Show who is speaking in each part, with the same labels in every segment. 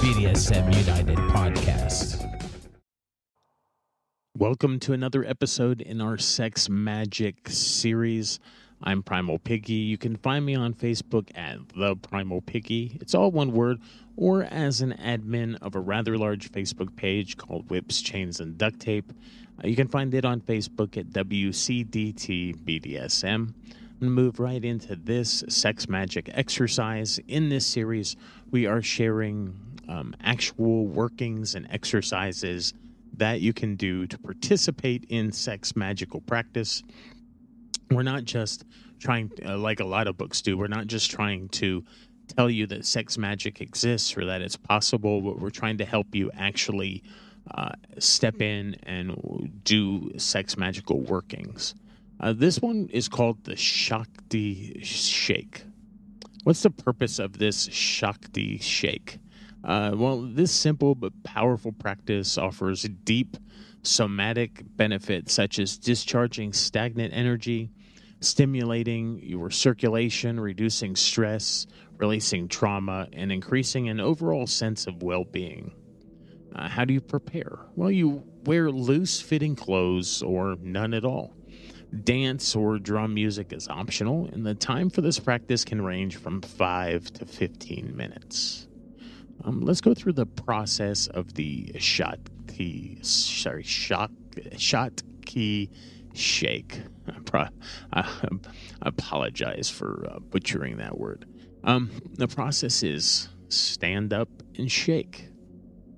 Speaker 1: BDSM United podcast. Welcome to another episode in our Sex Magic series. I'm Primal Piggy. You can find me on Facebook at The Primal Piggy. It's all one word, or as an admin of a rather large Facebook page called Whips, Chains, and Duct Tape. Uh, you can find it on Facebook at WCDT BDSM. I'm going to move right into this sex magic exercise. In this series, we are sharing um, actual workings and exercises that you can do to participate in sex magical practice. We're not just trying, uh, like a lot of books do, we're not just trying to tell you that sex magic exists or that it's possible, but we're trying to help you actually uh, step in and do sex magical workings. Uh, this one is called the Shakti Shake. What's the purpose of this Shakti Shake? Uh, well, this simple but powerful practice offers deep somatic benefits such as discharging stagnant energy, stimulating your circulation, reducing stress, releasing trauma, and increasing an overall sense of well being. Uh, how do you prepare? Well, you wear loose fitting clothes or none at all. Dance or drum music is optional, and the time for this practice can range from 5 to 15 minutes. Um, let's go through the process of the shot key, sorry, shot, shot key shake. I, I apologize for uh, butchering that word. Um, the process is stand up and shake.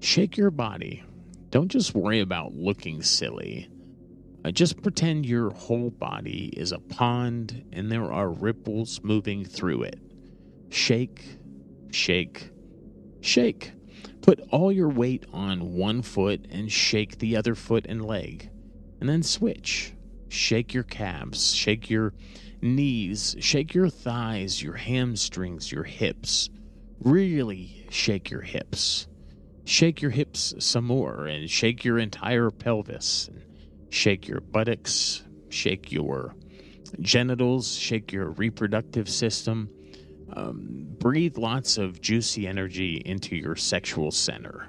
Speaker 1: Shake your body. Don't just worry about looking silly. Uh, just pretend your whole body is a pond and there are ripples moving through it. Shake, shake, Shake. Put all your weight on one foot and shake the other foot and leg. And then switch. Shake your calves, shake your knees, shake your thighs, your hamstrings, your hips. Really shake your hips. Shake your hips some more and shake your entire pelvis. Shake your buttocks, shake your genitals, shake your reproductive system, um, breathe lots of juicy energy into your sexual center.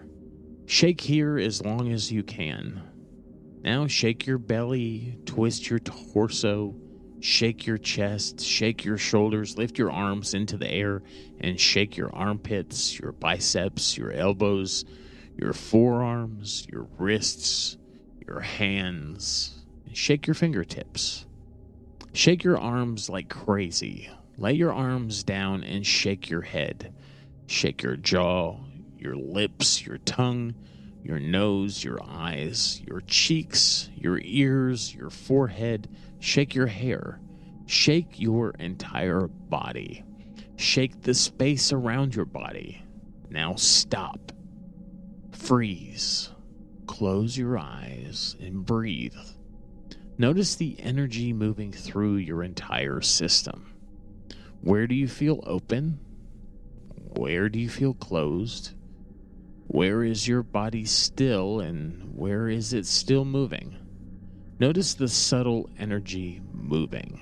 Speaker 1: Shake here as long as you can. Now shake your belly, twist your torso, shake your chest, shake your shoulders, lift your arms into the air, and shake your armpits, your biceps, your elbows, your forearms, your wrists, your hands. Shake your fingertips. Shake your arms like crazy Lay your arms down and shake your head. Shake your jaw, your lips, your tongue, your nose, your eyes, your cheeks, your ears, your forehead. Shake your hair. Shake your entire body. Shake the space around your body. Now stop. Freeze. Close your eyes and breathe. Notice the energy moving through your entire system. Where do you feel open? Where do you feel closed? Where is your body still and where is it still moving? Notice the subtle energy moving.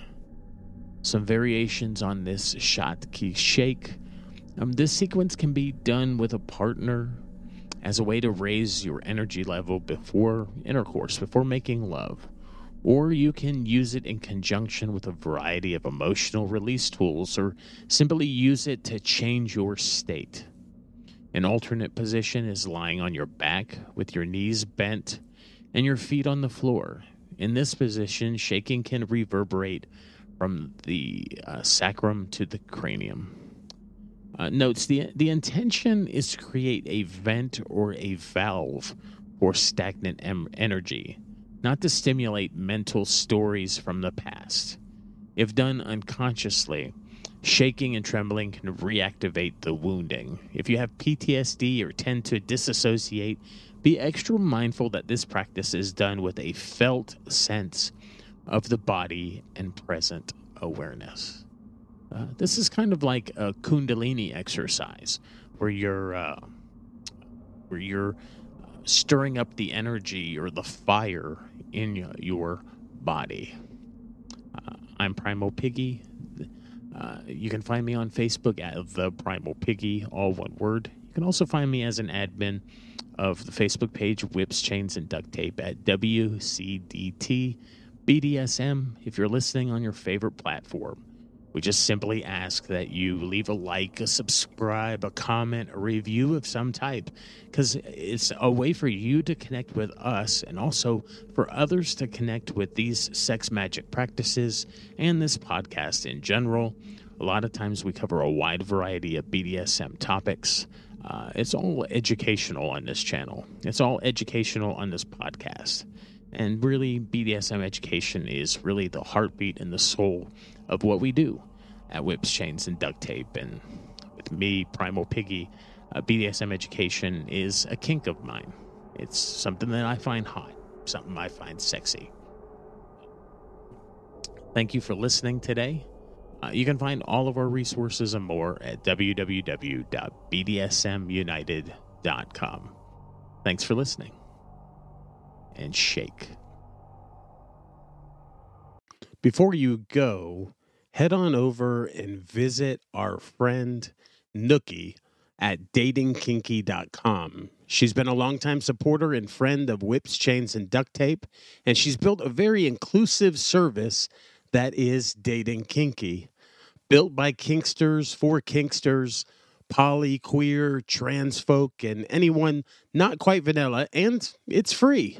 Speaker 1: Some variations on this shot key shake. Um, this sequence can be done with a partner as a way to raise your energy level before intercourse, before making love or you can use it in conjunction with a variety of emotional release tools, or simply use it to change your state. An alternate position is lying on your back with your knees bent and your feet on the floor. In this position, shaking can reverberate from the uh, sacrum to the cranium. Uh, notes the the intention is to create a vent or a valve for stagnant em- energy not to stimulate mental stories from the past. If done unconsciously, Shaking and trembling can reactivate the wounding. If you have PTSD or tend to disassociate, be extra mindful that this practice is done with a felt sense of the body and present awareness. Uh, this is kind of like a Kundalini exercise, where you're uh, where you're stirring up the energy or the fire in your body. Uh, I'm Primal Piggy. Uh, you can find me on Facebook at the Primal Piggy, all one word. You can also find me as an admin of the Facebook page Whips, Chains, and Duct Tape at WCDT BDSM if you're listening on your favorite platform. We just simply ask that you leave a like, a subscribe, a comment, a review of some type, because it's a way for you to connect with us and also for others to connect with these sex magic practices and this podcast in general. A lot of times we cover a wide variety of BDSM topics. Uh, it's all educational on this channel, it's all educational on this podcast. And really, BDSM education is really the heartbeat and the soul of what we do at Whips, Chains, and Duct Tape. And with me, Primal Piggy, uh, BDSM education is a kink of mine. It's something that I find hot, something I find sexy. Thank you for listening today. Uh, you can find all of our resources and more at www.bdsmunited.com. Thanks for listening. And shake. Before you go, head on over and visit our friend Nookie at datingkinky.com. She's been a longtime supporter and friend of Whips, Chains, and Duct Tape, and she's built a very inclusive service that is Dating Kinky. Built by Kinksters for Kinksters, poly, queer, trans folk, and anyone not quite vanilla, and it's free.